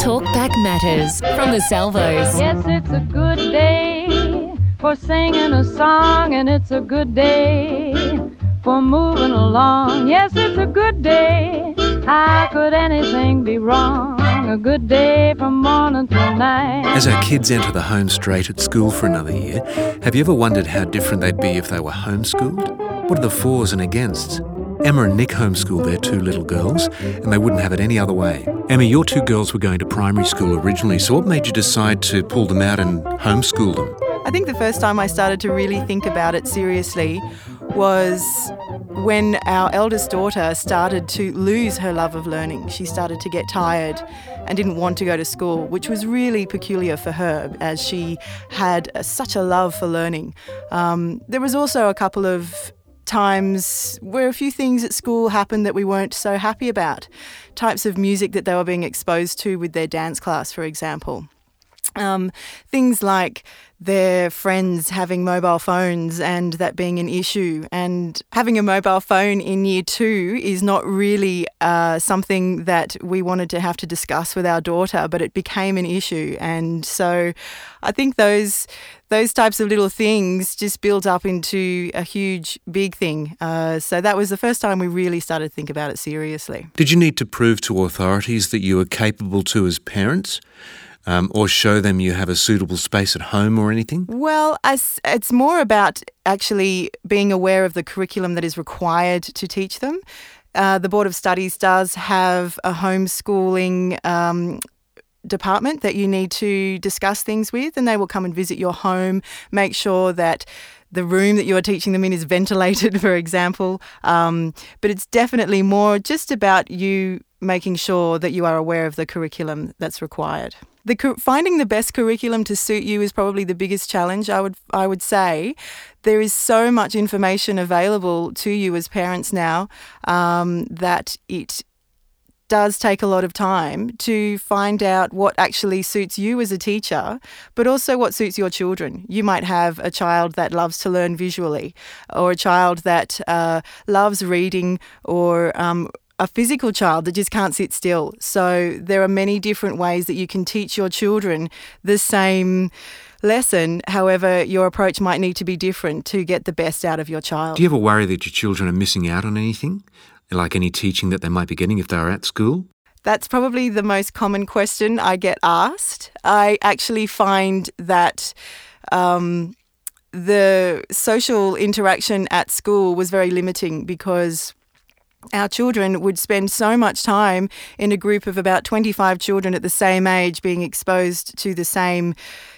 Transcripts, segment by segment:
Talkback Matters from the Salvos. Yes, it's a good day for singing a song, and it's a good day for moving along. Yes, it's a good day. How could anything be wrong? A good day from morning till night. As our kids enter the home straight at school for another year, have you ever wondered how different they'd be if they were homeschooled? What are the fors and againsts? Emma and Nick homeschooled their two little girls, and they wouldn't have it any other way. Emma, your two girls were going to primary school originally, so what made you decide to pull them out and homeschool them? I think the first time I started to really think about it seriously was when our eldest daughter started to lose her love of learning. She started to get tired and didn't want to go to school, which was really peculiar for her as she had such a love for learning. Um, there was also a couple of times where a few things at school happened that we weren't so happy about. Types of music that they were being exposed to with their dance class, for example. Um, things like their friends having mobile phones and that being an issue. And having a mobile phone in year two is not really uh, something that we wanted to have to discuss with our daughter, but it became an issue. And so I think those those types of little things just build up into a huge, big thing. Uh, so that was the first time we really started to think about it seriously. Did you need to prove to authorities that you were capable to as parents? Um, or show them you have a suitable space at home or anything? Well, it's more about actually being aware of the curriculum that is required to teach them. Uh, the Board of Studies does have a homeschooling um, department that you need to discuss things with, and they will come and visit your home, make sure that the room that you are teaching them in is ventilated, for example. Um, but it's definitely more just about you making sure that you are aware of the curriculum that's required. The, finding the best curriculum to suit you is probably the biggest challenge. I would I would say there is so much information available to you as parents now um, that it does take a lot of time to find out what actually suits you as a teacher, but also what suits your children. You might have a child that loves to learn visually, or a child that uh, loves reading, or um, a physical child that just can't sit still. So there are many different ways that you can teach your children the same lesson. However, your approach might need to be different to get the best out of your child. Do you ever worry that your children are missing out on anything, like any teaching that they might be getting if they are at school? That's probably the most common question I get asked. I actually find that. Um, the social interaction at school was very limiting because our children would spend so much time in a group of about 25 children at the same age being exposed to the same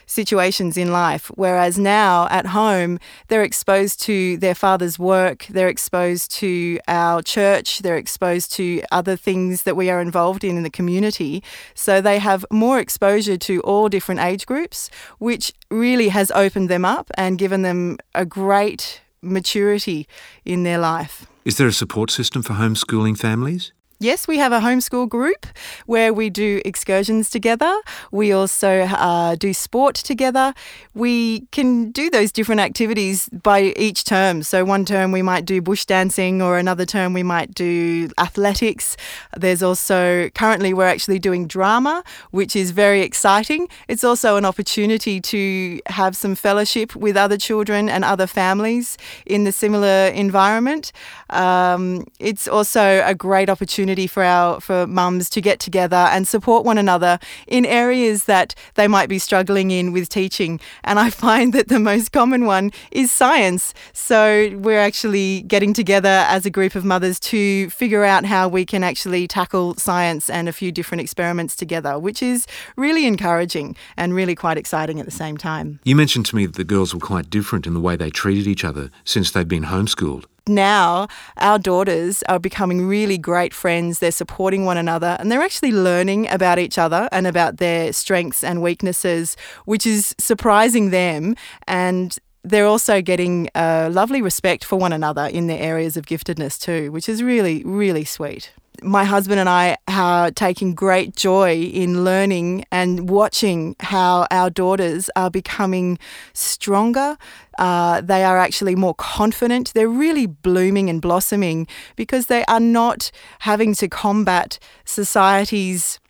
situations in life. Whereas now at home, they're exposed to their father's work, they're exposed to our church, they're exposed to other things that we are involved in in the community. So they have more exposure to all different age groups, which really has opened them up and given them a great maturity in their life. Is there a support system for homeschooling families? Yes, we have a homeschool group where we do excursions together. We also uh, do sport together. We can do those different activities by each term. So, one term we might do bush dancing, or another term we might do athletics. There's also currently we're actually doing drama, which is very exciting. It's also an opportunity to have some fellowship with other children and other families in the similar environment. Um, it's also a great opportunity opportunity for our for mums to get together and support one another in areas that they might be struggling in with teaching. And I find that the most common one is science. So we're actually getting together as a group of mothers to figure out how we can actually tackle science and a few different experiments together, which is really encouraging and really quite exciting at the same time. You mentioned to me that the girls were quite different in the way they treated each other since they'd been homeschooled now our daughters are becoming really great friends. They're supporting one another and they're actually learning about each other and about their strengths and weaknesses, which is surprising them. And they're also getting a lovely respect for one another in their areas of giftedness too, which is really, really sweet my husband and I are taking great joy in learning and watching how our daughters are becoming stronger. Uh, they are actually more confident. They're really blooming and blossoming because they are not having to combat society's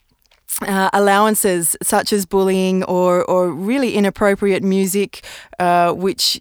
uh, allowances such as bullying or, or really inappropriate music, uh, which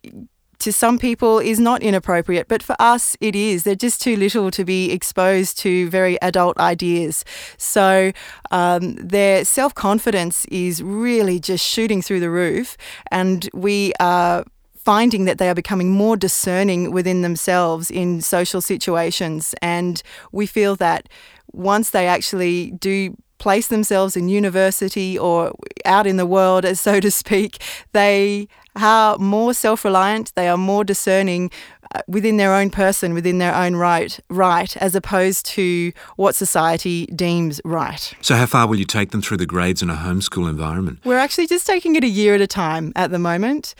to some people is not inappropriate, but for us it is. They're just too little to be exposed to very adult ideas. So um, their self confidence is really just shooting through the roof, and we are finding that they are becoming more discerning within themselves in social situations. And we feel that once they actually do place themselves in university or out in the world, as so to speak, they are more self-reliant. They are more discerning uh, within their own person, within their own right, right, as opposed to what society deems right. So, how far will you take them through the grades in a homeschool environment? We're actually just taking it a year at a time at the moment.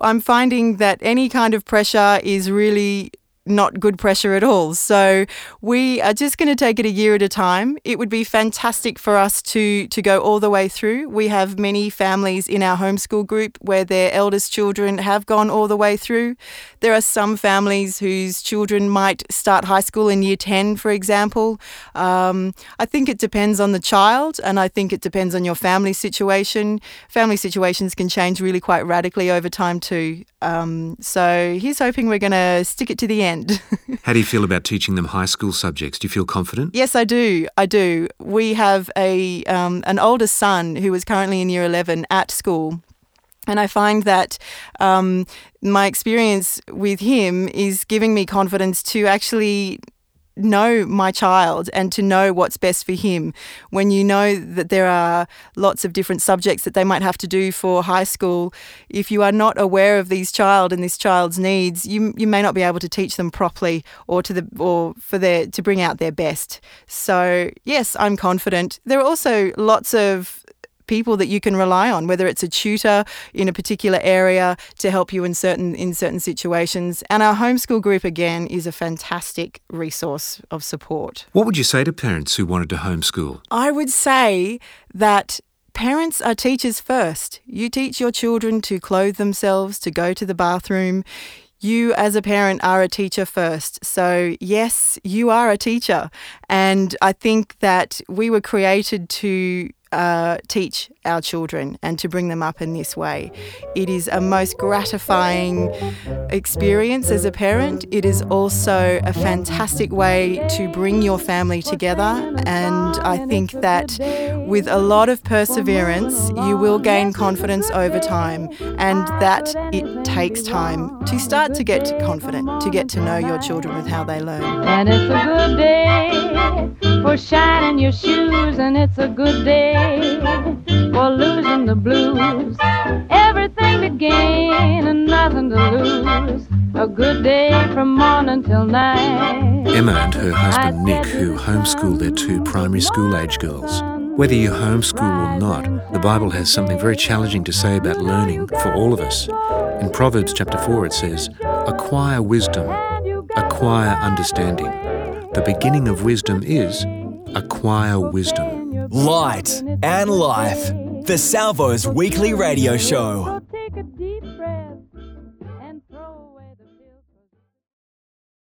I'm finding that any kind of pressure is really not good pressure at all. So we are just going to take it a year at a time. It would be fantastic for us to to go all the way through. We have many families in our homeschool group where their eldest children have gone all the way through. There are some families whose children might start high school in year 10, for example. Um, I think it depends on the child and I think it depends on your family situation. Family situations can change really quite radically over time too. Um, so he's hoping we're going to stick it to the end. How do you feel about teaching them high school subjects? Do you feel confident? Yes, I do. I do. We have a um, an older son who is currently in year eleven at school. And I find that um, my experience with him is giving me confidence to actually know my child and to know what's best for him. When you know that there are lots of different subjects that they might have to do for high school, if you are not aware of these child and this child's needs, you you may not be able to teach them properly or to the or for their to bring out their best. So yes, I'm confident. There are also lots of people that you can rely on, whether it's a tutor in a particular area to help you in certain in certain situations. And our homeschool group again is a fantastic resource of support. What would you say to parents who wanted to homeschool? I would say that Parents are teachers first. You teach your children to clothe themselves, to go to the bathroom. You, as a parent, are a teacher first. So, yes, you are a teacher. And I think that we were created to uh, teach our children and to bring them up in this way. It is a most gratifying experience as a parent. It is also a fantastic way to bring your family together. And I think that with a lot of perseverance, you will gain confidence over time, and that it takes time to start to get confident, to get to know your children with how they learn. And it's a good day for shining your shoes, and it's a good day for losing the blues. Everything to gain and nothing to lose. A good day from morning till night. Emma and her husband Nick, who homeschool their two primary school age girls. Whether you homeschool or not, the Bible has something very challenging to say about learning for all of us. In Proverbs chapter 4, it says, Acquire wisdom, acquire understanding. The beginning of wisdom is acquire wisdom. Light and Life, the Salvos Weekly Radio Show.